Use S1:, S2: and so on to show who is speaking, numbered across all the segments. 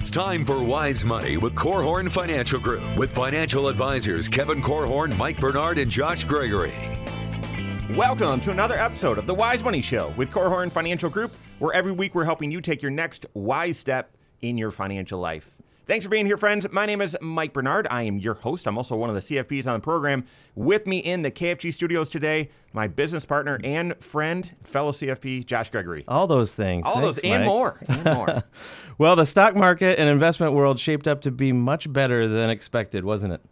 S1: It's time for Wise Money with Korhorn Financial Group with financial advisors Kevin Korhorn, Mike Bernard, and Josh Gregory.
S2: Welcome to another episode of the Wise Money Show with Korhorn Financial Group, where every week we're helping you take your next wise step in your financial life. Thanks for being here, friends. My name is Mike Bernard. I am your host. I'm also one of the CFPs on the program. With me in the KFG studios today, my business partner and friend, fellow CFP, Josh Gregory.
S3: All those things.
S2: All
S3: Thanks,
S2: those and
S3: Mike.
S2: more. And more.
S3: Well, the stock market and investment world shaped up to be much better than expected, wasn't it?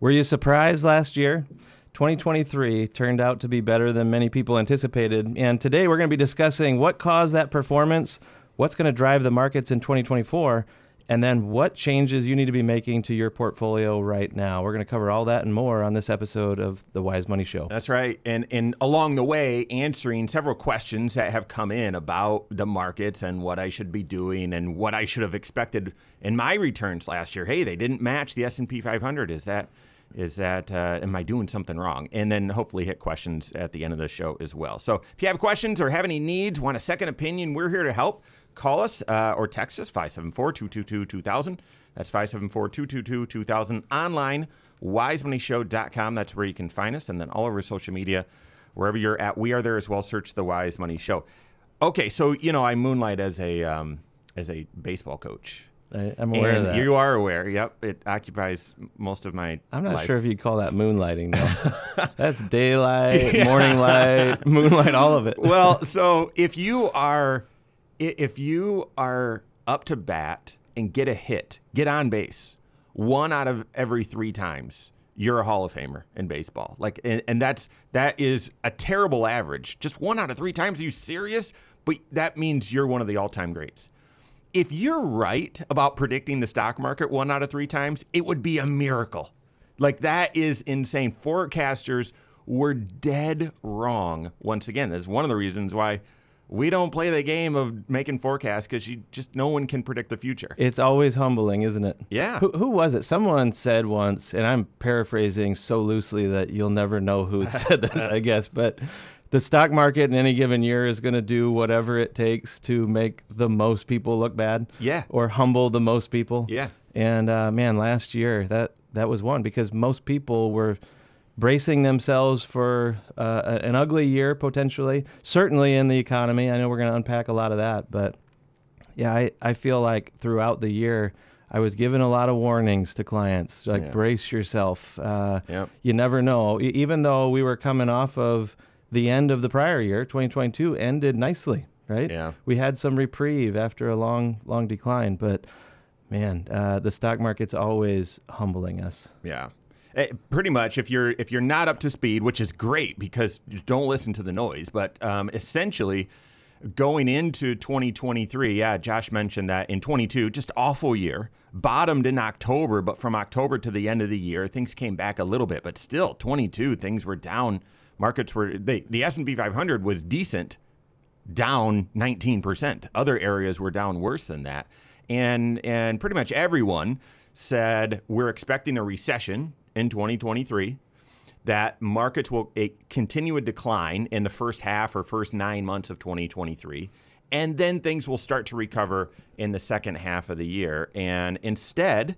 S3: Were you surprised last year? 2023 turned out to be better than many people anticipated. And today we're going to be discussing what caused that performance, what's going to drive the markets in 2024, and then what changes you need to be making to your portfolio right now. We're going to cover all that and more on this episode of the Wise Money Show.
S2: That's right. And and along the way, answering several questions that have come in about the markets and what I should be doing and what I should have expected in my returns last year. Hey, they didn't match the S and P 500. Is that is that uh, am I doing something wrong? And then hopefully hit questions at the end of the show as well. So if you have questions or have any needs, want a second opinion, we're here to help. Call us uh, or text us 574-222-2000. That's 574-222-2000 online wisemoneyshow.com. That's where you can find us and then all over social media wherever you're at. We are there as well. Search the Wise Money Show. Okay, so you know I moonlight as a um, as a baseball coach.
S3: I, I'm aware of that.
S2: You are aware. Yep, it occupies most of my.
S3: I'm not
S2: life.
S3: sure if you'd call that moonlighting though. That's daylight, morning light, moonlight, all of it.
S2: well, so if you are if you are up to bat and get a hit, get on base, one out of every 3 times, you're a Hall of Famer in baseball. Like and, and that's that is a terrible average. Just one out of 3 times, are you serious? But that means you're one of the all-time greats. If you're right about predicting the stock market one out of 3 times, it would be a miracle. Like that is insane. Forecasters were dead wrong once again. That's one of the reasons why we don't play the game of making forecasts because you just no one can predict the future.
S3: It's always humbling, isn't it?
S2: Yeah.
S3: Who, who was it? Someone said once, and I'm paraphrasing so loosely that you'll never know who said this, I guess, but the stock market in any given year is going to do whatever it takes to make the most people look bad.
S2: Yeah.
S3: Or humble the most people.
S2: Yeah.
S3: And uh, man, last year that that was one because most people were bracing themselves for uh, an ugly year potentially. Certainly in the economy, I know we're going to unpack a lot of that, but yeah, I, I feel like throughout the year, I was given a lot of warnings to clients, like
S2: Yeah.
S3: brace yourself. Uh,
S2: Yep.
S3: You never know. E- even though we were coming off of the end of the prior year, 2022 ended nicely, right?
S2: Yeah.
S3: We had some reprieve after a long, long decline, but man, uh, the stock market's always humbling us.
S2: Yeah. Eh, pretty much if you're if you're not up to speed, which is great because don't listen to the noise, but um, essentially going into 2023, yeah, Josh mentioned that in 22, just awful year. Bottomed in October, but from October to the end of the year, things came back a little bit, but still 22 things were down. Markets were they, the S&P 500 was decent, down 19%. Other areas were down worse than that. And and pretty much everyone said we're expecting a recession in 2023 that markets will eh, continue a decline in the first half or first 9 months of 2023 and then things will start to recover in the second half of the year and instead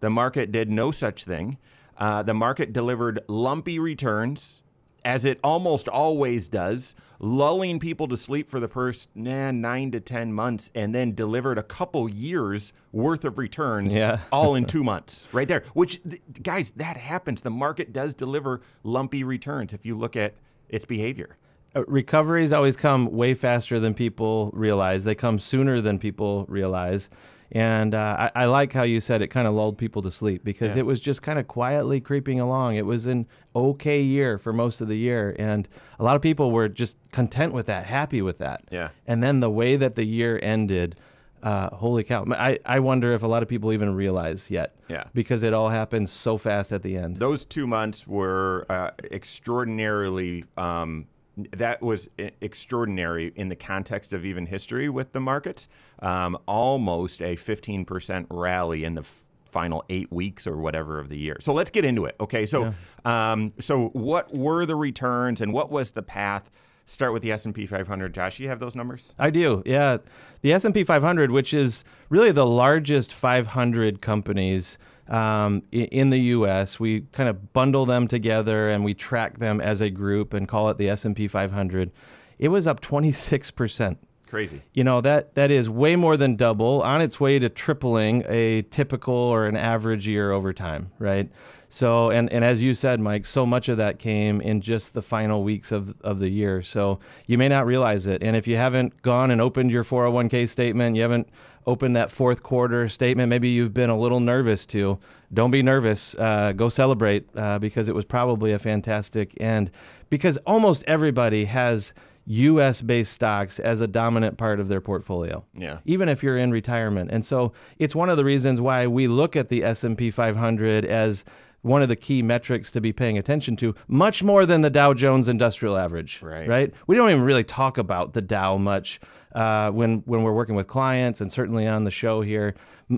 S2: the market did no such thing. Uh, the market delivered lumpy returns, as it almost always does, lulling people to sleep for the first nah, nine to 10 months, and then delivered a couple years worth of returns
S3: Yeah.
S2: all in two months, right there. Which, th- guys, that happens. The market does deliver lumpy returns if you look at its behavior.
S3: Uh, recoveries always come way faster than people realize. They come sooner than people realize. And uh, I, I like how you said it kind of lulled people to sleep because
S2: Yeah.
S3: it was just kind of quietly creeping along. It was an okay year for most of the year. And a lot of people were just content with that, happy with that.
S2: Yeah.
S3: And then the way that the year ended, uh, holy cow. I, I wonder if a lot of people even realize yet.
S2: Yeah.
S3: Because it all happened so fast at the end.
S2: those two months were uh, extraordinarily um, that was extraordinary in the context of even history with the markets um, almost a 15% rally in the f- final eight weeks or whatever of the year so let's get into it okay so um, so what were the returns and what was the path start with the S&P 500. Josh, you have those numbers?
S3: I do. Yeah. The S&P 500, which is really the largest 500 companies um, in the U.S. We kind of bundle them together and we track them as a group and call it the S&P 500. It was up 26 percent
S2: Crazy.
S3: You know, that that is way more than double, on its way to tripling a typical or an average year over time, right? So, and, and as you said, Mike, so much of that came in just the final weeks of, of the year. So you may not realize it. And if you haven't gone and opened your 401k statement, you haven't opened that fourth quarter statement, maybe you've been a little nervous too. Don't be nervous. Uh, go celebrate uh, because it was probably a fantastic end. Because almost everybody has US based stocks as a dominant part of their portfolio.
S2: Yeah.
S3: Even if you're in retirement. And so it's one of the reasons why we look at the S&P 500 as one of the key metrics to be paying attention to, much more than the Dow Jones Industrial Average.
S2: Right.
S3: Right. We don't even really talk about the Dow much uh, when when we're working with clients, and certainly on the show here,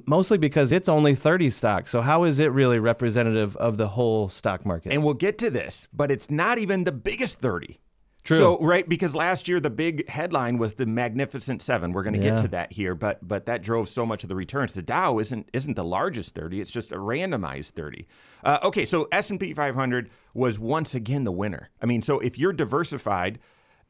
S3: mostly because it's only 30 stocks. So how is it really representative of the whole stock market?
S2: And we'll get to this, but it's not even the biggest 30.
S3: True.
S2: So right because last year the big headline was the Magnificent Seven. We're going to
S3: Yeah.
S2: get to that here, but but that drove so much of the returns. The Dow isn't isn't the largest thirty; it's just a randomized thirty. Uh, okay, so S and P 500 was once again the winner. I mean, so if you're diversified,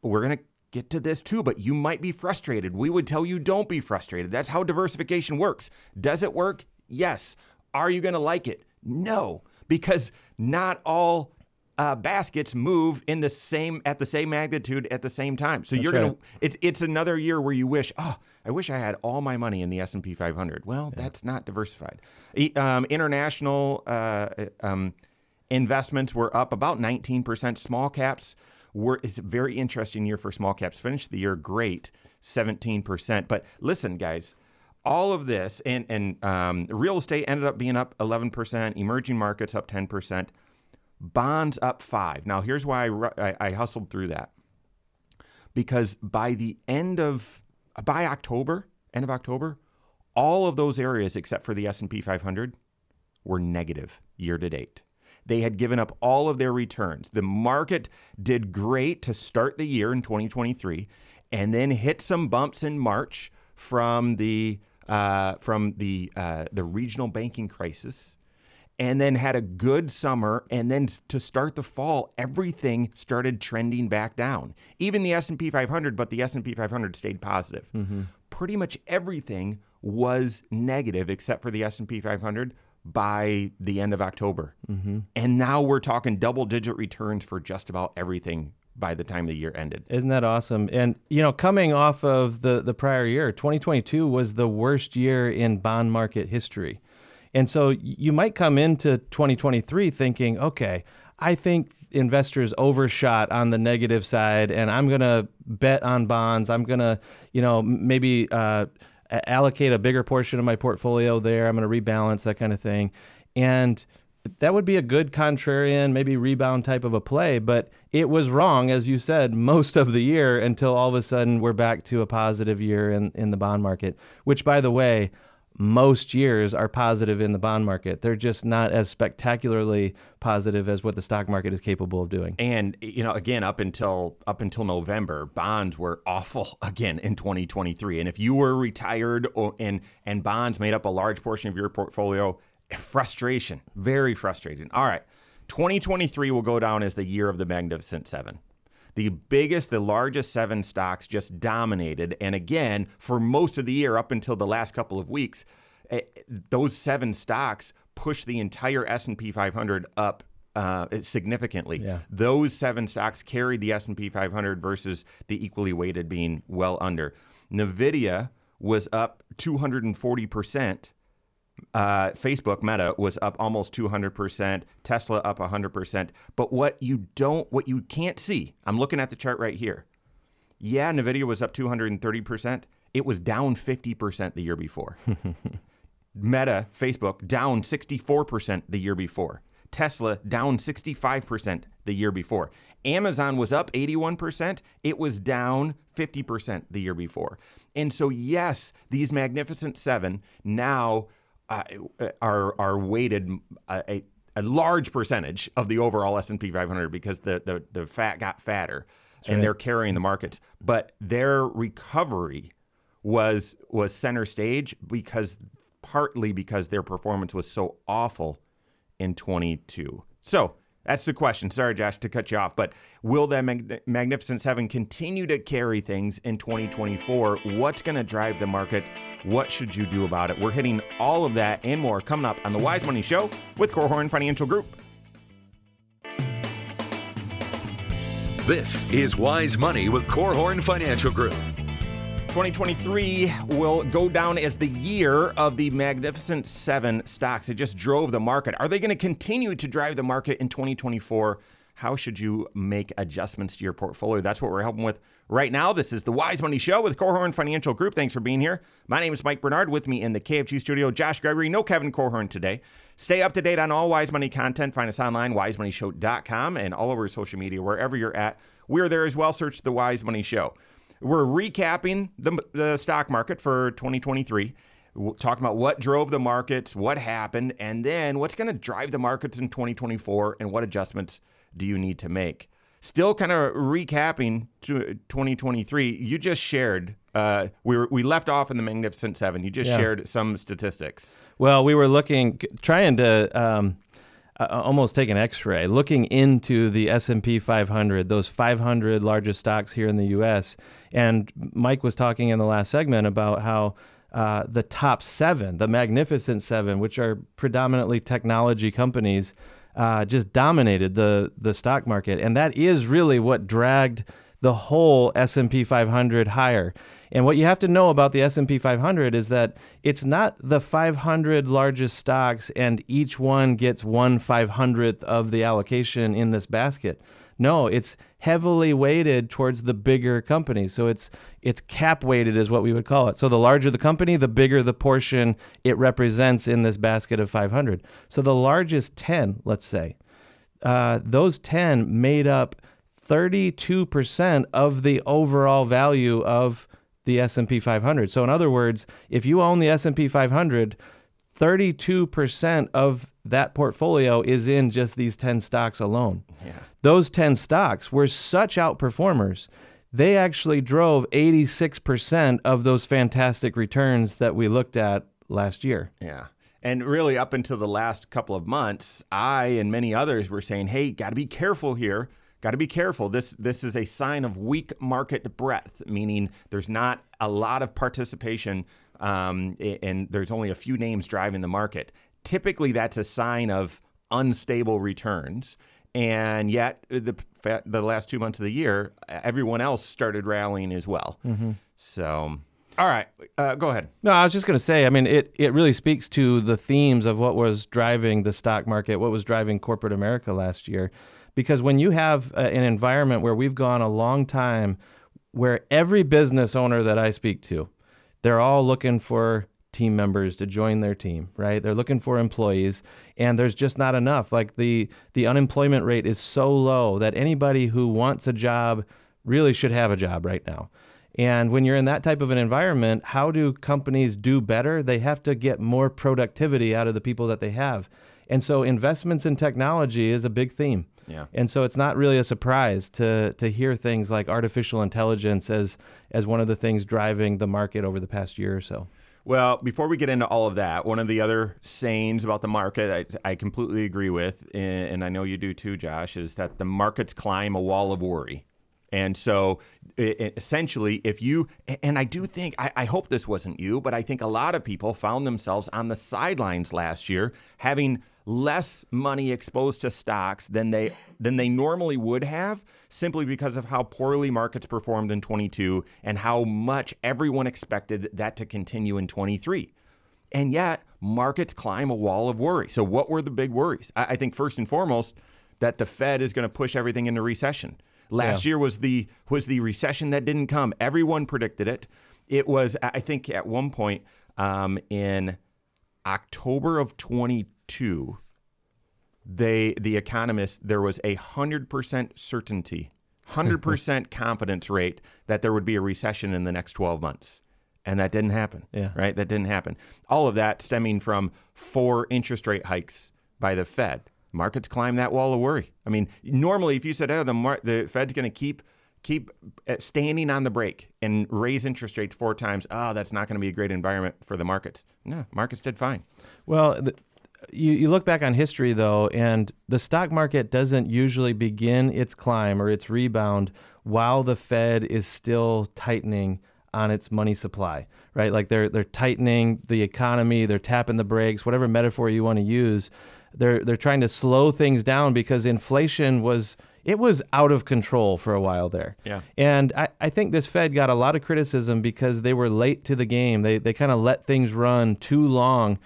S2: we're going to get to this too, but you might be frustrated. We would tell you don't be frustrated. That's how diversification works. Does it work? Yes. Are you going to like it? No, because not all uh, baskets move in the same at the same magnitude at the same time. So you're gonna
S3: right.
S2: it's it's another year where you wish oh I wish I had all my money in the S and P 500. Well, that's not diversified. Um, international uh, um, investments were up about 19 percent. Small caps were it's a very interesting year for small caps. Finished the year great, 17 percent. But listen, guys. All of this and and um, real estate ended up being up 11 percent. Emerging markets up 10 percent bonds up five. Now, here's why I, I, hustled through that. Because by the end of, by October, end of October, all of those areas except for the S&P 500 were negative year to date. They had given up all of their returns. The market did great to start the year in 2023 and then hit some bumps in March from the uh, from the uh, the regional banking crisis and then had a good summer and then to start the fall everything started trending back down. Even the s&p 500 but the s&p 500 stayed positive. Mm-hmm. Pretty much everything was negative except for the s&p 500 by the end of october. Mm-hmm. And now we're talking double digit returns for just about everything by the time the year ended.
S3: Isn't that awesome? And you know, coming off of the the prior year, 2022 was the worst year in bond market history. And so you might come into 2023 thinking, okay, I think investors overshot on the negative side and I'm going to bet on bonds. I'm going to, you know, maybe uh, allocate a bigger portion of my portfolio there. I'm going to rebalance that kind of thing. And that would be a good contrarian, maybe rebound type of a play, but it was wrong, as you said, most of the year until all of a sudden we're back to a positive year in, in the bond market, which, by the way, most years are positive in the bond market. They're just not as spectacularly positive as what the stock market is capable of doing.
S2: And you know, again, up until up until November, bonds were awful again in 2023. And if you were retired or, and and bonds made up a large portion of your portfolio, frustration, very frustrating. All right, 2023 will go down as the year of the Magnificent Seven. The biggest, the largest seven stocks just dominated, and again, for most of the year up until the last couple of weeks, eh, those seven stocks pushed the entire S&P 500 up uh, significantly.
S3: Yeah.
S2: Those seven stocks carried the S&P 500 versus the equally weighted being well under. Nvidia was up 240 percent. Uh, Facebook Meta was up almost 200%, Tesla up 100%. But what you don't, what you can't see, I'm looking at the chart right here. Yeah, Nvidia was up 230%. It was down 50% the year before. Meta, Facebook, down 64% the year before. Tesla down 65% the year before. Amazon was up 81%. It was down 50% the year before. And so, yes, these magnificent seven now uh, are are weighted uh, a, a large percentage of the overall S&P 500 because the, the, the fat got fatter. and they're carrying the markets. But their recovery was was center stage because partly because their performance was so awful in 22. So that's the question. Sorry, Josh, to cut you off, but will that Mag- Magnificent Seven continue to carry things in 2024? What's going to drive the market? What should you do about it? We're hitting all of that and more coming up on the Wise Money Show with Korhorn Financial Group.
S1: This is Wise Money with Korhorn Financial Group.
S2: 2023 will go down as the year of the Magnificent Seven stocks. It just drove the market. Are they going to continue to drive the market in 2024? How should you make adjustments to your portfolio? That's what we're helping with right now. This is the Wise Money Show with Korhorn Financial Group. Thanks for being here. My name is Mike Bernard. With me in the KFG studio, Josh Gregory. No Kevin Korhorn today. Stay up to date on all Wise Money content. Find us online, wisemoneyshow.com, and all over social media, wherever you're at. We're there as well. Search the Wise Money Show. We're recapping the, the stock market for 2023. We'll talk about what drove the markets, what happened, and then what's going to drive the markets in 2024 and what adjustments do you need to make. Still kind of recapping to 2023, you just shared, uh, we, were, we left off in the Magnificent Seven. You just
S3: Yeah.
S2: shared some statistics.
S3: Well, we were looking, trying to um, uh, almost take an X-ray, looking into the S&P 500, those 500 largest stocks here in the U.S. And Mike was talking in the last segment about how uh, the top seven, the Magnificent Seven, which are predominantly technology companies, uh, just dominated the the stock market, and that is really what dragged the whole S&P 500 higher. And what you have to know about the S&P 500 is that it's not the 500 largest stocks and each one gets one 500th of the allocation in this basket. No, it's heavily weighted towards the bigger companies. So it's it's cap weighted is what we would call it. So the larger the company, the bigger the portion it represents in this basket of 500. So the largest 10, let's say, uh, those 10 made up 32% of the overall value of the S&P 500. So in other words, if you own the S&P 500, 32% of that portfolio is in just these 10 stocks alone. Yeah. Those 10 stocks were such outperformers. They actually drove 86% of those fantastic returns that we looked at last year.
S2: Yeah. And really, up until the last couple of months, I and many others were saying, "Hey, got to be careful here. Got to be careful. This this is a sign of weak market breadth, meaning there's not a lot of participation, um, and there's only a few names driving the market. Typically, that's a sign of unstable returns." And yet, the the last two months of the year, everyone else started rallying as well. So, all right, uh, go ahead.
S3: No, I was just going to say, I mean, it, it really speaks to the themes of what was driving the stock market, what was driving corporate America last year. Because when you have a, an environment where we've gone a long time, where every business owner that I speak to, they're all looking for team members to join their team, right? They're looking for employees, and there's just not enough. Like the the unemployment rate is so low that anybody who wants a job really should have a job right now. And when you're in that type of an environment, how do companies do better? They have to get more productivity out of the people that they have. And so investments in technology is a big theme.
S2: Yeah.
S3: And so it's not really a surprise to to hear things like artificial intelligence as as one of the things driving the market over the past year or so.
S2: Well, before we get into all of that, one of the other sayings about the market I, I completely agree with, and and I know you do too, Josh, is that the markets climb a wall of worry. And so, essentially, if you, and I do think, I, I hope this wasn't you, but I think a lot of people found themselves on the sidelines last year having less money exposed to stocks than they than they normally would have simply because of how poorly markets performed in 22 and how much everyone expected that to continue in 23 and yet markets climb a wall of worry. So what were the big worries? I, I think first and foremost that the fed is going to push everything into recession. Last year was the was the recession that didn't come. Everyone predicted it. It was i think at one point um, in October of 22, they the economists there was a hundred percent certainty, hundred percent confidence rate that there would be a recession in the next 12 months. And that didn't happen.
S3: Yeah.
S2: Right? That didn't happen. All of that stemming from four interest rate hikes by the Fed. Markets climb that wall of worry. I mean, normally if you said, oh, the mar- the Fed's going to keep keep uh, standing on the brake and raise interest rates four times. Oh, that's not going to be a great environment for the markets. No, markets did fine.
S3: Well, the, you, you look back on history though, and the stock market doesn't usually begin its climb or its rebound while the Fed is still tightening on its money supply, right? Like they're they're tightening the economy, they're tapping the brakes, whatever metaphor you want to use. They're they're trying to slow things down because inflation was it was out of control for a while there.
S2: Yeah.
S3: And I, I think this Fed got a lot of criticism because they were late to the game. They they kind of let things run too long.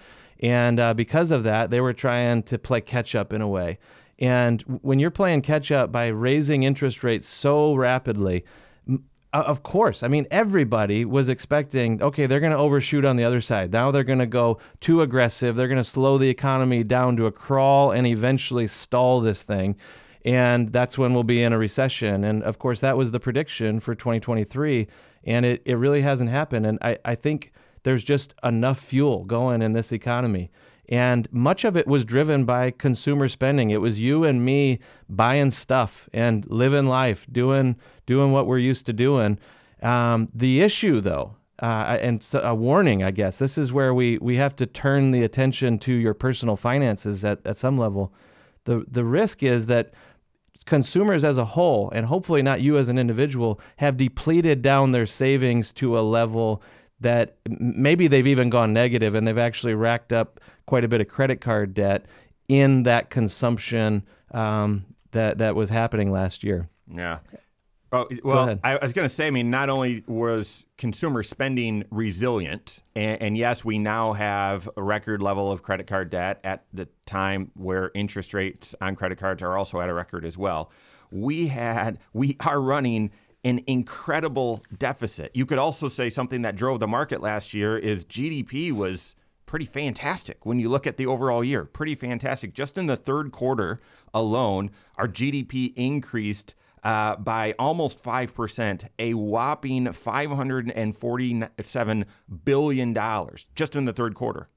S3: And uh, because of that, they were trying to play catch up in a way. And when you're playing catch up by raising interest rates so rapidly, of course. I mean, everybody was expecting, okay, they're going to overshoot on the other side. Now they're going to go too aggressive. They're going to slow the economy down to a crawl and eventually stall this thing. And that's when we'll be in a recession. And of course, that was the prediction for 2023. And it, it really hasn't happened. And I, I think there's just enough fuel going in this economy. And much of it was driven by consumer spending. It was you and me buying stuff and living life, doing doing what we're used to doing. Um, the issue, though, uh, and so a warning, I guess, this is where we we have to turn the attention to your personal finances at, at some level. The the risk is that consumers as a whole, and hopefully not you as an individual, have depleted down their savings to a level that maybe they've even gone negative and they've actually racked up quite a bit of credit card debt in that consumption um, that that was happening last year.
S2: Yeah. Oh, well, I was going to say, I mean, not only was consumer spending resilient, and, and, yes, we now have a record level of credit card debt at the time where interest rates on credit cards are also at a record as well. We had, we are running an incredible deficit. You could also say something that drove the market last year is GDP was pretty fantastic when you look at the overall year. Pretty fantastic. Just in the third quarter alone, our GDP increased uh, by almost 5%, a whopping $547 billion just in the third quarter.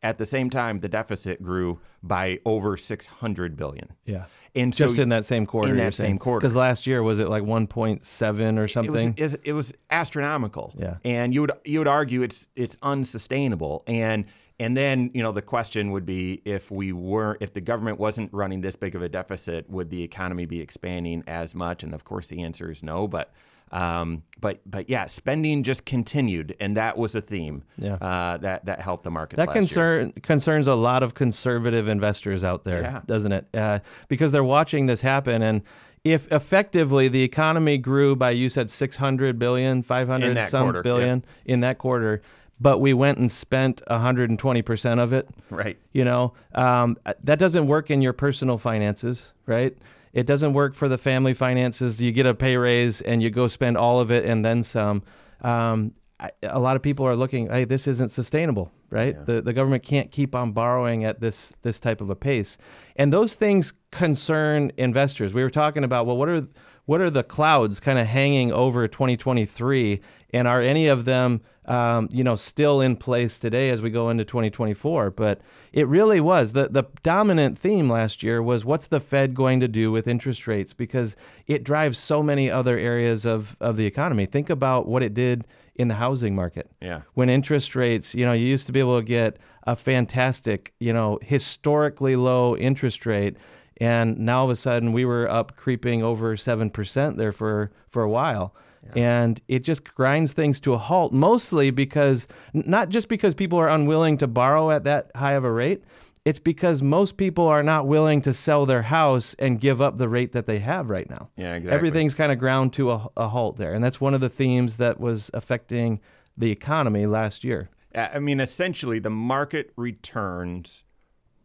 S2: At the same time, the deficit grew by over 600 billion.
S3: Yeah, and just so in that same quarter.
S2: In that same quarter,
S3: because last year was it like 1.7 or something?
S2: It was, it was astronomical.
S3: Yeah,
S2: and you would you would argue it's it's unsustainable. And and then you know the question would be if we were if the government wasn't running this big of a deficit, would the economy be expanding as much? And of course, the answer is no. But um, but but yeah, spending just continued, and that was a theme.
S3: Yeah.
S2: Uh, that that helped the market.
S3: That concern concerns a lot of conservative investors out there,
S2: yeah.
S3: doesn't it? Uh, because they're watching this happen, and if effectively the economy grew by you said 600 billion, 500 some
S2: quarter,
S3: billion
S2: yeah.
S3: in that quarter. But we went and spent 120% of it.
S2: Right.
S3: You know, um, that doesn't work in your personal finances, right? It doesn't work for the family finances. You get a pay raise and you go spend all of it and then some. Um, I, a lot of people are looking, hey, this isn't sustainable, right? Yeah. The the government can't keep on borrowing at this this type of a pace, and those things concern investors. We were talking about, well, what are what are the clouds kind of hanging over 2023, and are any of them um, you know, still in place today as we go into 2024. But it really was the the dominant theme last year was what's the Fed going to do with interest rates because it drives so many other areas of of the economy. Think about what it did in the housing market.
S2: Yeah.
S3: When interest rates, you know, you used to be able to get a fantastic, you know, historically low interest rate and now all of a sudden we were up creeping over 7% there for for a while and it just grinds things to a halt, mostly because not just because people are unwilling to borrow at that high of a rate, it's because most people are not willing to sell their house and give up the rate that they have right now.
S2: Yeah, exactly.
S3: Everything's kind of ground to a, a halt there. And that's one of the themes that was affecting the economy last year.
S2: I mean, essentially, the market returns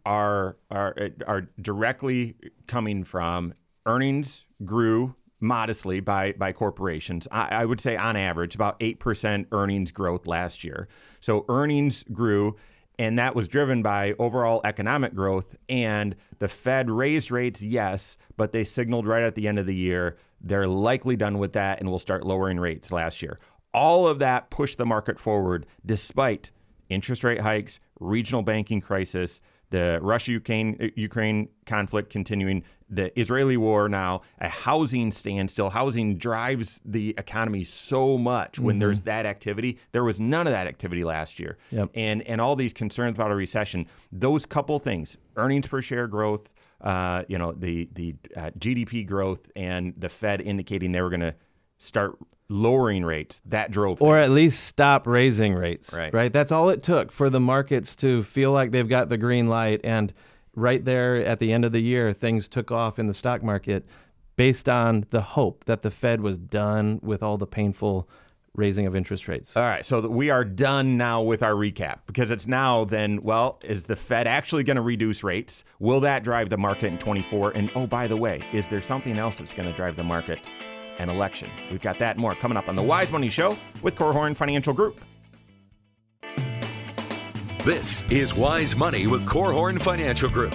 S2: are are are directly coming from earnings grew modestly by by corporations. I, I would say on average about eight percent earnings growth last year. So earnings grew and that was driven by overall economic growth. And the Fed raised rates, yes, but they signaled right at the end of the year they're likely done with that and will start lowering rates last year. All of that pushed the market forward despite interest rate hikes, regional banking crisis, the Russia Ukraine Ukraine conflict continuing, the Israeli war now, a housing standstill. Housing drives the economy so much when there's that activity. There was none of that activity last year.
S3: Yep.
S2: And and all these concerns about a recession, those couple things, earnings per share growth, uh, you know, the the uh, GDP growth and the Fed indicating they were going to start lowering rates, that drove
S3: or
S2: things.
S3: at least stop raising rates.
S2: Right.
S3: right That's all it took for the markets to feel like they've got the green light. And right there at the end of the year, things took off in the stock market based on the hope that the Fed was done with all the painful raising of interest rates.
S2: All right, so we are done now with our recap because it's now then, well, is the Fed actually going to reduce rates? Will that drive the market in 24? And oh, by the way, is there something else that's going to drive the market? An election. We've got that and more coming up on the Wise Money Show with Korhorn Financial Group.
S1: This is Wise Money with Korhorn Financial Group.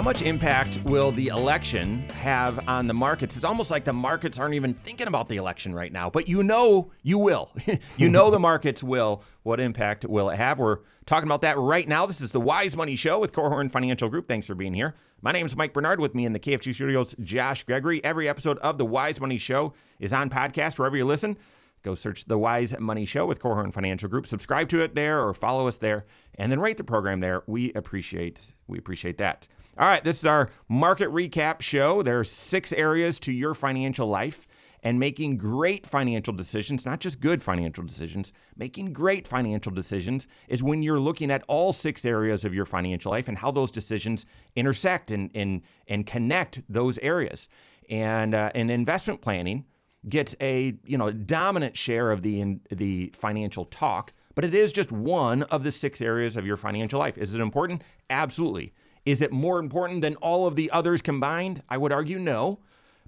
S2: How much impact will the election have on the markets? It's almost like the markets aren't even thinking about the election right now, but you know you will. you know the markets will. What impact will it have? We're talking about that right now. This is the Wise Money Show with Korhorn Financial Group. Thanks for being here. My name is Mike Bernard. With me in the KFG studios, Josh Gregory. Every episode of the Wise Money Show is on podcast wherever you listen. Go search the Wise Money Show with Korhorn Financial Group. Subscribe to it there or follow us there, and then rate the program there. We appreciate we appreciate that. All right, this is our market recap show. There are six areas to your financial life and making great financial decisions, not just good financial decisions, making great financial decisions is when you're looking at all six areas of your financial life and how those decisions intersect and and, and connect those areas. And uh, in investment planning gets a you know dominant share of the in, the financial talk, but it is just one of the six areas of your financial life. Is it important? Absolutely. Is it more important than all of the others combined? I would argue no.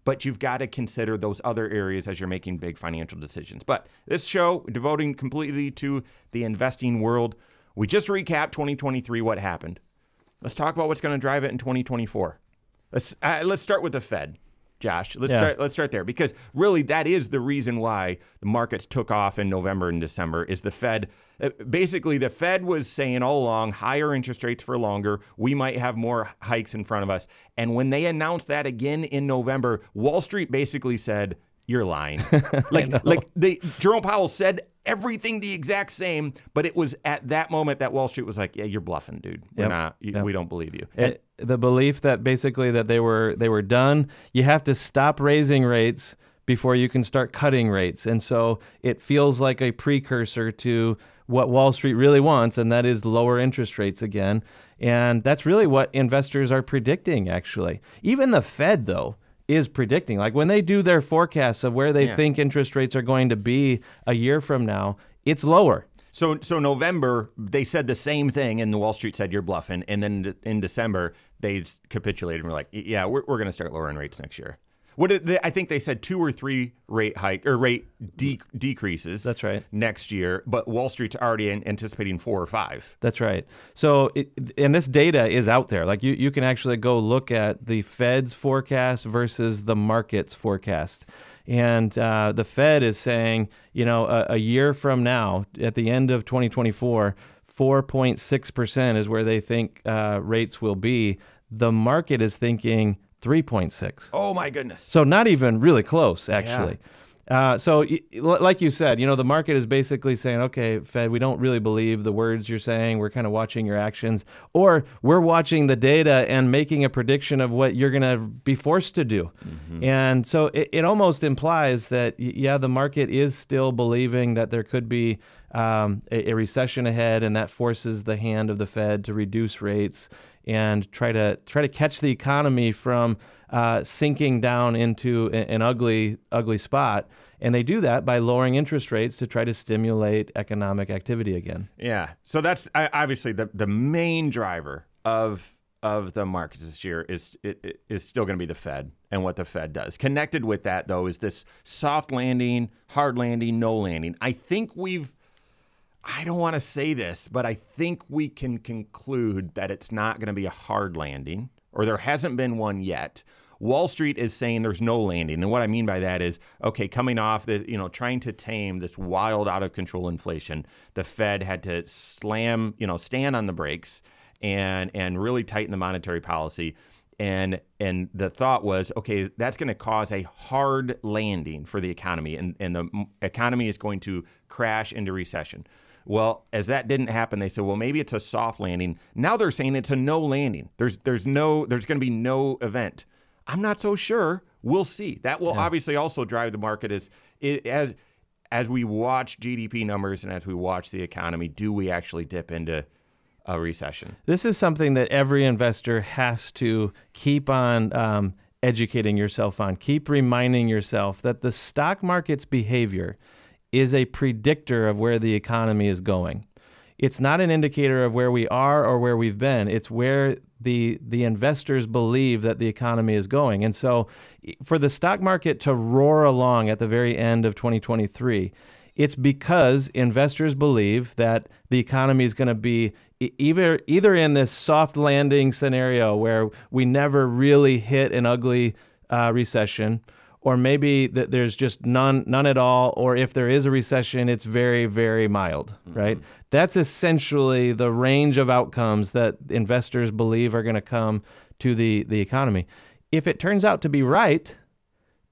S2: But you've got to consider those other areas as you're making big financial decisions. But this show, devoting completely to the investing world, we just recap 2023, what happened. Let's talk about what's going to drive it in 2024. Let's uh, let's start with the Fed. Josh, let's
S3: Yeah.
S2: start let's start there because really that is the reason why the markets took off in November and December is the Fed uh, basically the Fed was saying all along higher interest rates for longer, we might have more hikes in front of us. And when they announced that again in November, Wall Street basically said you're lying. like like the Jerome Powell said everything the exact same, but it was at that moment that Wall Street was like, "Yeah, you're bluffing, dude. We're
S3: Yep.
S2: not.
S3: Yep.
S2: We don't believe you."
S3: It- the belief that basically that they were they were done. You have to stop raising rates before you can start cutting rates, and so it feels like a precursor to what Wall Street really wants, and that is lower interest rates again. And that's really what investors are predicting. Actually, even the Fed though is predicting like when they do their forecasts of where they
S2: Yeah.
S3: think interest rates are going to be a year from now, it's lower.
S2: So, so November they said the same thing, and the Wall Street said you're bluffing. And then in December they capitulated and were like, "Yeah, we're, we're going to start lowering rates next year." What did they, I think they said two or three rate hike or rate de- decreases.
S3: That's right.
S2: Next year, but Wall Street's already anticipating four or five.
S3: That's right. So, it, and this data is out there. Like you, you can actually go look at the Fed's forecast versus the market's forecast. And uh, the Fed is saying, you know, a, a year from now, at the end of 2024, 4.6% is where they think uh, rates will be. The market is thinking 3.6.
S2: Oh my goodness!
S3: So not even really close, actually. Uh, so, like you said, you know, the market is basically saying, okay, Fed, we don't really believe the words you're saying. We're kind of watching your actions, or we're watching the data and making a prediction of what you're going to be forced to do. And so it, it almost implies that, yeah, the market is still believing that there could be um, a, a recession ahead, and that forces the hand of the Fed to reduce rates and try to try to catch the economy from uh, sinking down into an ugly ugly spot. And they do that by lowering interest rates to try to stimulate economic activity again.
S2: Yeah. So that's obviously the the main driver of of the markets this year is is still going to be the Fed and what the Fed does. Connected with that though is this soft landing, hard landing, no landing. I think we've I don't want to say this, but I think we can conclude that it's not going to be a hard landing or there hasn't been one yet. Wall Street is saying there's no landing. And what I mean by that is, okay, coming off the, you know, trying to tame this wild out of control inflation, the Fed had to slam, you know, stand on the brakes and and really tighten the monetary policy. And and the thought was, okay, that's going to cause a hard landing for the economy, and and the economy is going to crash into recession. Well, as that didn't happen, they said, well, maybe it's a soft landing. Now they're saying it's a no landing. There's there's no there's going to be no event. I'm not so sure. We'll see. That will yeah. obviously also drive the market as it, as as we watch GDP numbers and as we watch the economy. Do we actually dip into a recession?
S3: This is something that every investor has to keep on um, educating yourself on. Keep reminding yourself that the stock market's behavior is a predictor of where the economy is going. It's not an indicator of where we are or where we've been. It's where the the investors believe that the economy is going. And so for the stock market to roar along at the very end of 2023, it's because investors believe that the economy is going to be either either in this soft landing scenario where we never really hit an ugly uh, recession or maybe that there's just none none at all or if there is a recession it's very very mild mm-hmm. right that's essentially the range of outcomes that investors believe are going to come to the the economy if it turns out to be right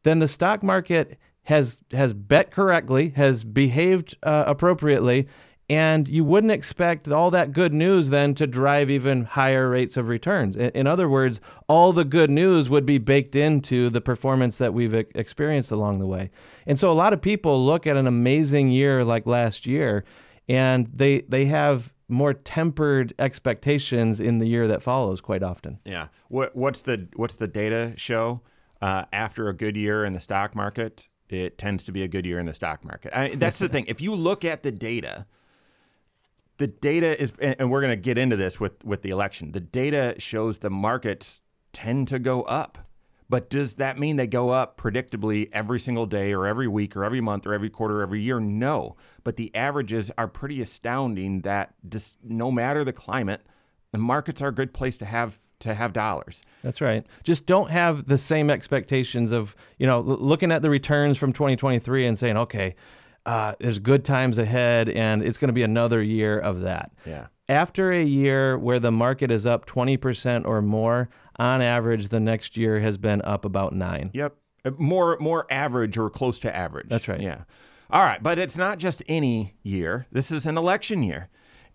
S3: then the stock market has has bet correctly has behaved uh, appropriately and you wouldn't expect all that good news then to drive even higher rates of returns. In, other words, all the good news would be baked into the performance that we've experienced along the way. And so a lot of people look at an amazing year like last year and they they have more tempered expectations in the year that follows quite often.
S2: Yeah. What what's the what's the data show uh, after a good year in the stock market? It tends to be a good year in the stock market. I, that's the thing. If you look at the data, the data is, and we're going to get into this with with the election. The data shows the markets tend to go up. But does that mean they go up predictably every single day or every week or every month or every quarter or every year? No. But the averages are pretty astounding that just no matter the climate, the markets are a good place to have to have dollars.
S3: That's right. Just don't have the same expectations of, you know, looking at the returns from 2023 and saying, okay, uh, there's good times ahead, and it's going to be another year of that.
S2: Yeah.
S3: After a year where the market is up 20% or more, on average, the next year has been up about nine.
S2: Yep. Uh, more, more average or close to average.
S3: That's right.
S2: Yeah. All right. But it's not just any year, this is an election year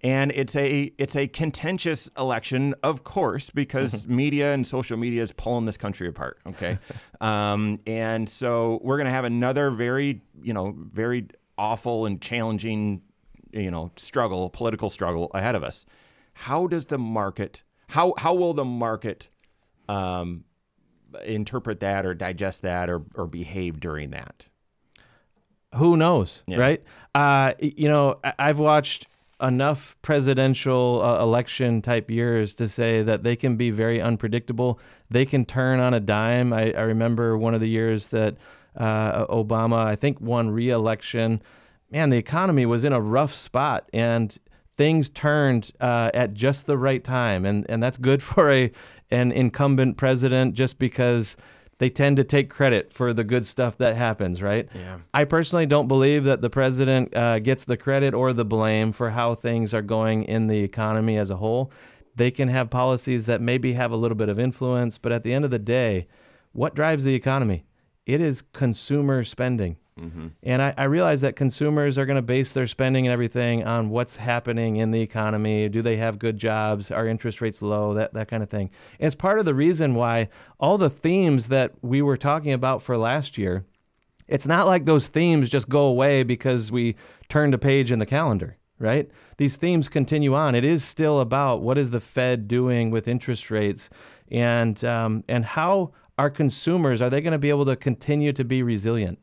S2: and it's a it's a contentious election, of course, because mm-hmm. media and social media is pulling this country apart. Okay, um, and so we're going to have another very you know very awful and challenging you know struggle, political struggle ahead of us. How does the market how how will the market um, interpret that or digest that or or behave during that?
S3: Who knows, yeah. right? Uh, you know, I've watched enough presidential uh, election type years to say that they can be very unpredictable. They can turn on a dime. I, I remember one of the years that uh, Obama, I think, won re-election. Man, the economy was in a rough spot, and things turned uh, at just the right time, and and that's good for a an incumbent president, just because they tend to take credit for the good stuff that happens, right?
S2: Yeah.
S3: I personally don't believe that the president uh, gets the credit or the blame for how things are going in the economy as a whole. They can have policies that maybe have a little bit of influence, but at the end of the day, what drives the economy? It is consumer spending. Mm-hmm. And I, I, realize that consumers are going to base their spending and everything on what's happening in the economy. Do they have good jobs? Are interest rates low? That, that kind of thing. And it's part of the reason why all the themes that we were talking about for last year, it's not like those themes just go away because we turned a page in the calendar, right? These themes continue on. It is still about what is the Fed doing with interest rates and, um, and how are consumers, are they going to be able to continue to be resilient?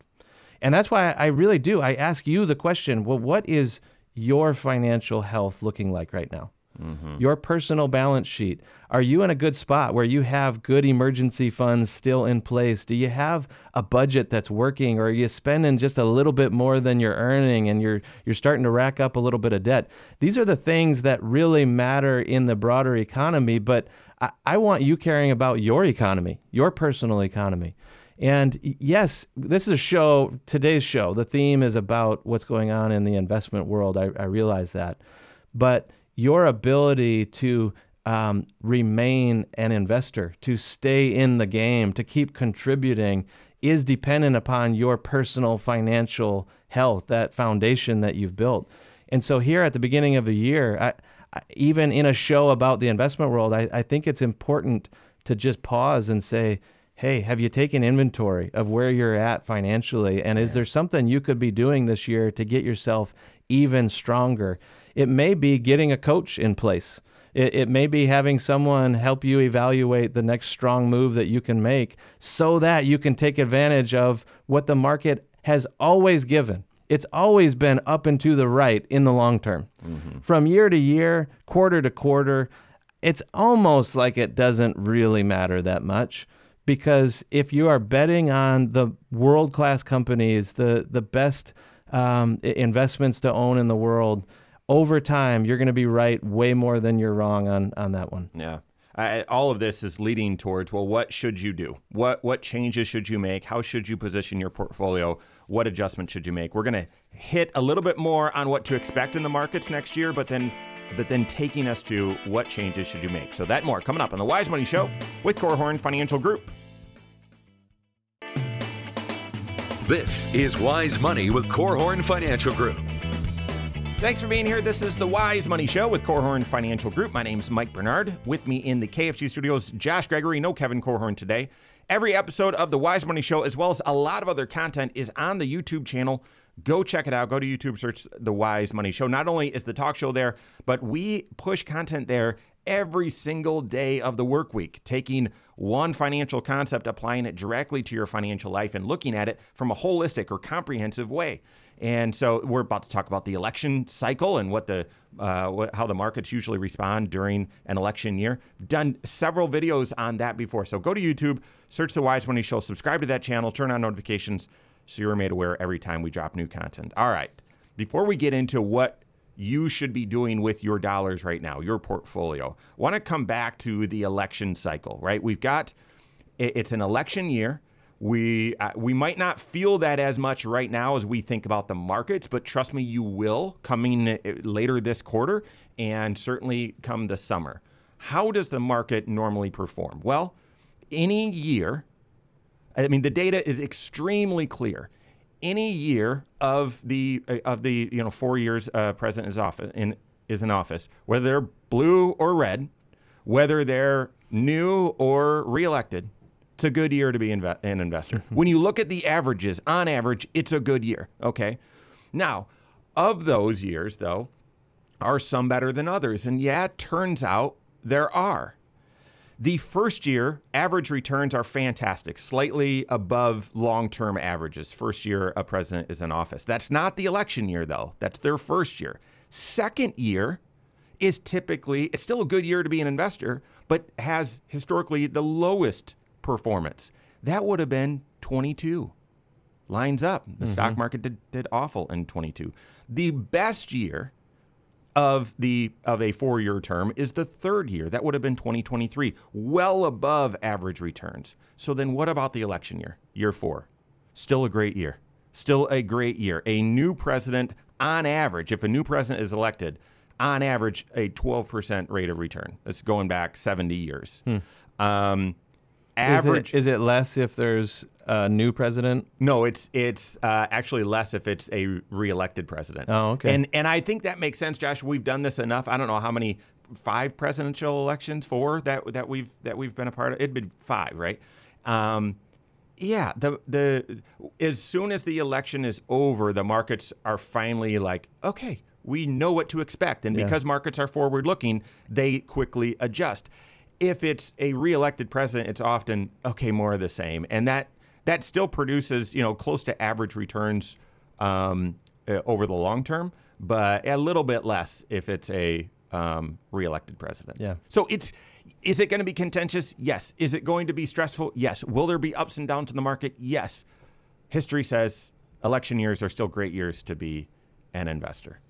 S3: And that's why I really do. I ask you the question well, what is your financial health looking like right now? Mm-hmm. Your personal balance sheet. Are you in a good spot where you have good emergency funds still in place? Do you have a budget that's working or are you spending just a little bit more than you're earning and you're you're starting to rack up a little bit of debt? These are the things that really matter in the broader economy, but I, I want you caring about your economy, your personal economy. And yes, this is a show, today's show. The theme is about what's going on in the investment world. I, I realize that. But your ability to um, remain an investor, to stay in the game, to keep contributing, is dependent upon your personal financial health, that foundation that you've built. And so, here at the beginning of the year, I, I, even in a show about the investment world, I, I think it's important to just pause and say, hey, have you taken inventory of where you're at financially? And is there something you could be doing this year to get yourself even stronger? It may be getting a coach in place. It, it may be having someone help you evaluate the next strong move that you can make so that you can take advantage of what the market has always given. It's always been up and to the right in the long term. Mm-hmm. From year to year, quarter to quarter, it's almost like it doesn't really matter that much because if you are betting on the world class companies, the the best um, investments to own in the world, over time you're going to be right way more than you're wrong on on that one.
S2: Yeah. Uh, all of this is leading towards well what should you do what what changes should you make how should you position your portfolio what adjustments should you make we're going to hit a little bit more on what to expect in the markets next year but then but then taking us to what changes should you make. So that more coming up on the Wise Money Show with Korhorn Financial Group.
S1: This is Wise Money with Korhorn Financial Group.
S2: Thanks for being here. This is the Wise Money Show with Korhorn Financial Group. My name's Mike Bernard. With me in the KFG studios, Josh Gregory. No Kevin Korhorn today. Every episode of the Wise Money Show, as well as a lot of other content, is on the YouTube channel Go check it out. Go to YouTube, search The Wise Money Show. Not only is the talk show there, but we push content there every single day of the work week, taking one financial concept, applying it directly to your financial life, and looking at it from a holistic or comprehensive way. And so we're about to talk about the election cycle and what the uh, what, how the markets usually respond during an election year. Done several videos on that before. So go to YouTube, search the Wise Money Show, subscribe to that channel, turn on notifications so you're made aware every time we drop new content. All right. Before we get into what you should be doing with your dollars right now, your portfolio, I want to come back to the election cycle, right? We've got it's an election year. We uh, we might not feel that as much right now as we think about the markets, but trust me, you will coming uh, later this quarter and certainly come the summer. How does the market normally perform? Well, any year I mean, the data is extremely clear. Any year of the of the you know four years uh, president is office in is in office, whether they're blue or red, whether they're new or reelected, it's a good year to be inve- an investor. when you look at the averages, on average, it's a good year. Okay, now of those years though, are some better than others, and yeah, it turns out there are. The first year average returns are fantastic, slightly above long term averages. First year a president is in office. That's not the election year, though. That's their first year. Second year is typically, it's still a good year to be an investor, but has historically the lowest performance. That would have been 22. Lines up. The mm-hmm. stock market did, did awful in 22. The best year of the of a four-year term is the third year. That would have been 2023, well above average returns. So then what about the election year? Year 4. Still a great year. Still a great year. A new president on average, if a new president is elected, on average a 12% rate of return. That's going back 70 years. Hmm. Um,
S3: average is it, is it less if there's a new president?
S2: No, it's it's uh, actually less if it's a reelected president.
S3: Oh, okay.
S2: And and I think that makes sense, Josh. We've done this enough. I don't know how many five presidential elections, four that that we've that we've been a part of. It'd been five, right? Um, yeah, the the as soon as the election is over, the markets are finally like, okay, we know what to expect, and yeah. because markets are forward looking, they quickly adjust. If it's a reelected president, it's often okay, more of the same, and that that still produces you know close to average returns um, uh, over the long term, but a little bit less if it's a um, reelected president.
S3: Yeah.
S2: So it's is it going to be contentious? Yes. Is it going to be stressful? Yes. Will there be ups and downs in the market? Yes. History says election years are still great years to be an investor.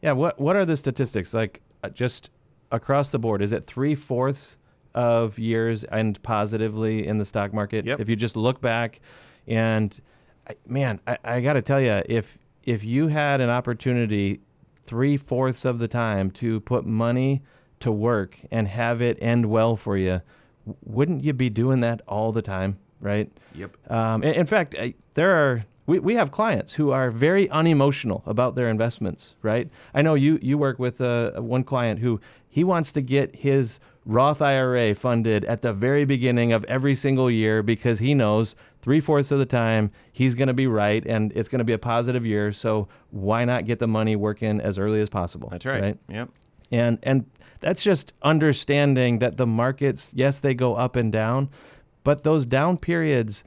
S3: Yeah. What What are the statistics like? Uh, just across the board, is it three fourths of years and positively in the stock market.
S2: Yep.
S3: If you just look back, and man, I, I got to tell you, if if you had an opportunity three fourths of the time to put money to work and have it end well for you, wouldn't you be doing that all the time, right?
S2: Yep.
S3: Um, in, in fact, I, there are we, we have clients who are very unemotional about their investments, right? I know you you work with uh, one client who he wants to get his Roth IRA funded at the very beginning of every single year because he knows three fourths of the time he's going to be right and it's going to be a positive year. So why not get the money working as early as possible?
S2: That's right.
S3: right?
S2: Yep.
S3: And and that's just understanding that the markets, yes, they go up and down, but those down periods,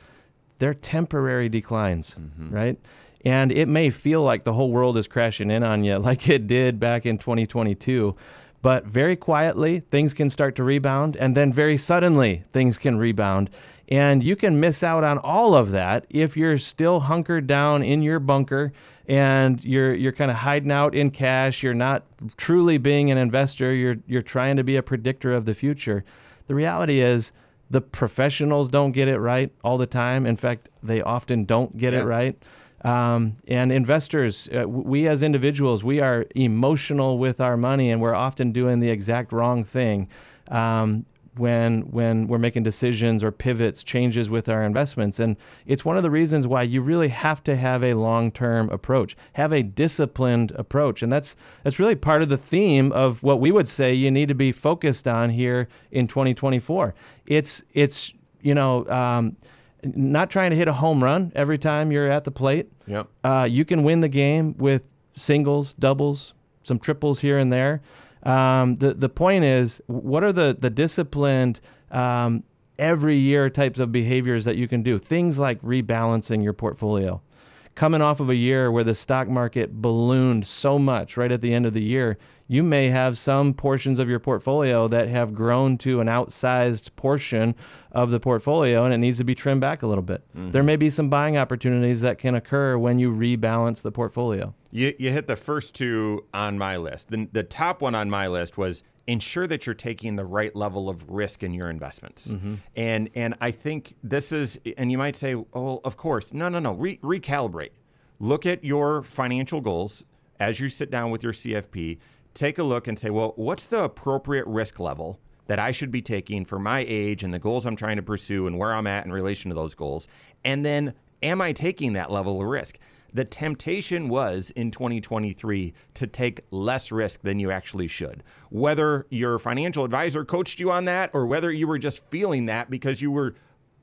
S3: they're temporary declines, mm-hmm. right? And it may feel like the whole world is crashing in on you, like it did back in 2022. But very quietly, things can start to rebound, and then very suddenly, things can rebound. And you can miss out on all of that if you're still hunkered down in your bunker and you're you're kind of hiding out in cash. You're not truly being an investor. You're you're trying to be a predictor of the future. The reality is the professionals don't get it right all the time. In fact, they often don't get
S2: Yeah.
S3: it right. Um, and investors, uh, we as individuals, we are emotional with our money, and we're often doing the exact wrong thing um, when when we're making decisions or pivots, changes with our investments. And it's one of the reasons why you really have to have a long-term approach, have a disciplined approach, and that's that's really part of the theme of what we would say you need to be focused on here in 2024. It's it's you know. Um, not trying to hit a home run every time you're at the plate.
S2: Yep.
S3: Uh, you can win the game with singles, doubles, some triples here and there. Um, the the point is, what are the the disciplined um, every year types of behaviors that you can do? Things like rebalancing your portfolio. Coming off of a year where the stock market ballooned so much right at the end of the year, you may have some portions of your portfolio that have grown to an outsized portion of the portfolio and it needs to be trimmed back a little bit. Mm-hmm. There may be some buying opportunities that can occur when you rebalance the portfolio.
S2: You, you hit the first two on my list. The, the top one on my list was ensure that you're taking the right level of risk in your investments. Mm-hmm. And and I think this is, and you might say, oh, of course, no, no, no, Re- recalibrate. Look at your financial goals as you sit down with your CFP. Take a look and say, well, what's the appropriate risk level that I should be taking for my age and the goals I'm trying to pursue and where I'm at in relation to those goals? And then, am I taking that level of risk? The temptation was in 2023 to take less risk than you actually should. Whether your financial advisor coached you on that or whether you were just feeling that because you were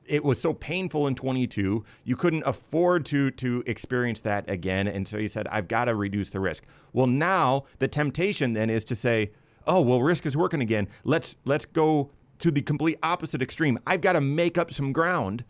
S2: it was so painful in 22 you couldn't afford to to experience that again and so you said I've got to reduce the risk. Well, now the temptation then is to say, "Oh, well risk is working again. Let's let's go to the complete opposite extreme. I've got to make up some ground."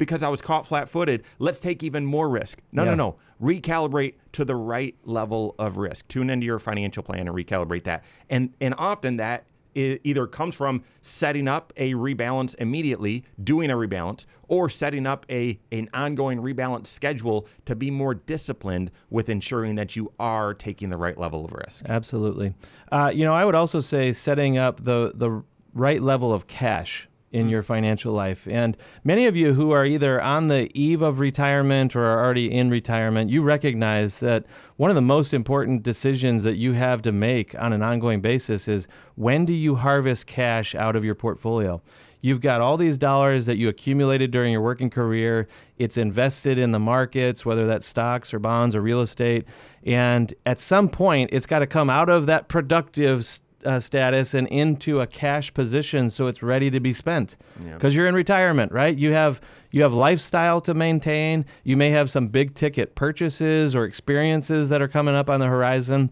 S2: Because I was caught flat footed. Let's take even more risk. No,
S3: Yeah.
S2: no, no. Recalibrate to the right level of risk. Tune into your financial plan and recalibrate that. And and often that either comes from setting up a rebalance immediately, doing a rebalance, or setting up a an ongoing rebalance schedule to be more disciplined with ensuring that you are taking the right level of risk.
S3: Absolutely. Uh, you know, I would also say setting up the the right level of cash in mm. your financial life. And many of you who are either on the eve of retirement or are already in retirement, you recognize that one of the most important decisions that you have to make on an ongoing basis is when do you harvest cash out of your portfolio? You've got all these dollars that you accumulated during your working career. It's invested in the markets, whether that's stocks or bonds or real estate. And at some point, it's got to come out of that productive uh, status and into a cash position so it's ready to be spent. Because you're in retirement right? You have you have lifestyle to maintain. You may have some big ticket purchases or experiences that are coming up on the horizon.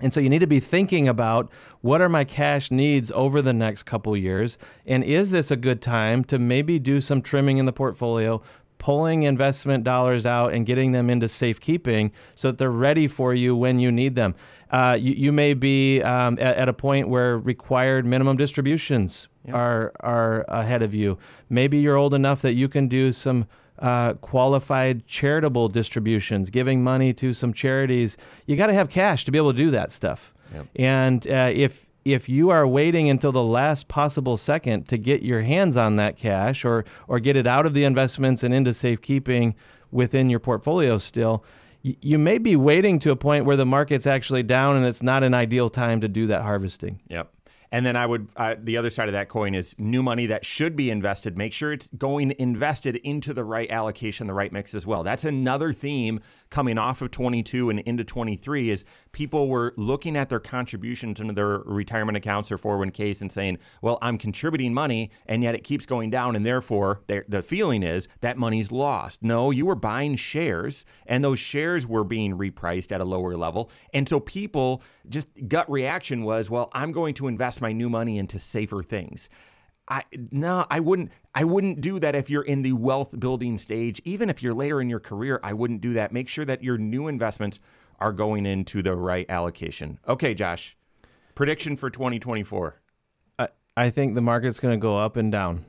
S3: And so you need to be thinking about what are my cash needs over the next couple years? And is this a good time to maybe do some trimming in the portfolio pulling investment dollars out and getting them into safekeeping so that they're ready for you when you need them. Uh, you, you may be um, at, at a point where required minimum distributions are are ahead of you. Maybe you're old enough that you can do some uh, qualified charitable distributions, giving money to some charities. You got to have cash to be able to do that stuff. And uh, if if you are waiting until the last possible second to get your hands on that cash or or get it out of the investments and into safekeeping within your portfolio still, you may be waiting to a point where the market's actually down and it's not an ideal time to do that harvesting.
S2: Yep. And then I would, uh, the other side of that coin is new money that should be invested. Make sure it's going invested into the right allocation, the right mix as well. That's another theme coming off of 22 and into 23 is people were looking at their contributions into their retirement accounts or 401ks and saying, well, I'm contributing money and yet it keeps going down. And therefore, the feeling is that money's lost. No, you were buying shares and those shares were being repriced at a lower level. And so people just gut reaction was, well, I'm going to invest my new money into safer things. I no, I wouldn't I wouldn't do that if you're in the wealth building stage. Even if you're later in your career, I wouldn't do that. Make sure that your new investments are going into the right allocation. Okay, Josh. Prediction for 2024.
S3: I, I think the market's going to go up and down.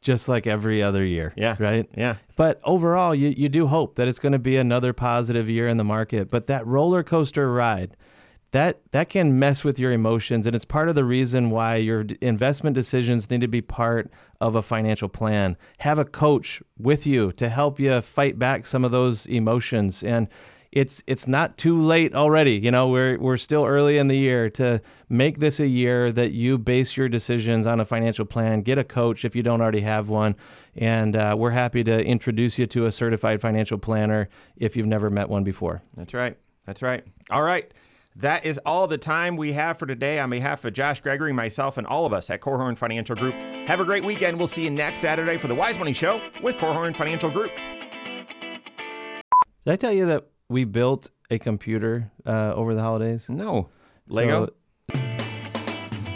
S3: Just like every other year.
S2: Yeah.
S3: Right?
S2: Yeah.
S3: But overall, you, you do hope that it's going to be another positive year in the market. But that roller coaster ride, that that can mess with your emotions and it's part of the reason why your investment decisions need to be part of a financial plan. Have a coach with you to help you fight back some of those emotions and it's it's not too late already you know we're we're still early in the year to make this a year that you base your decisions on a financial plan. Get a coach if you don't already have one and uh, we're happy to introduce you to a certified financial planner if you've never met one before.
S2: That's right. That's right. All right that is all the time we have for today. On behalf of Josh Gregory, myself, and all of us at Korhorn Financial Group, have a great weekend. We'll see you next Saturday for the Wise Money Show with Korhorn Financial Group.
S3: Did I tell you that we built a computer uh, over the holidays?
S2: No. Lego?
S3: So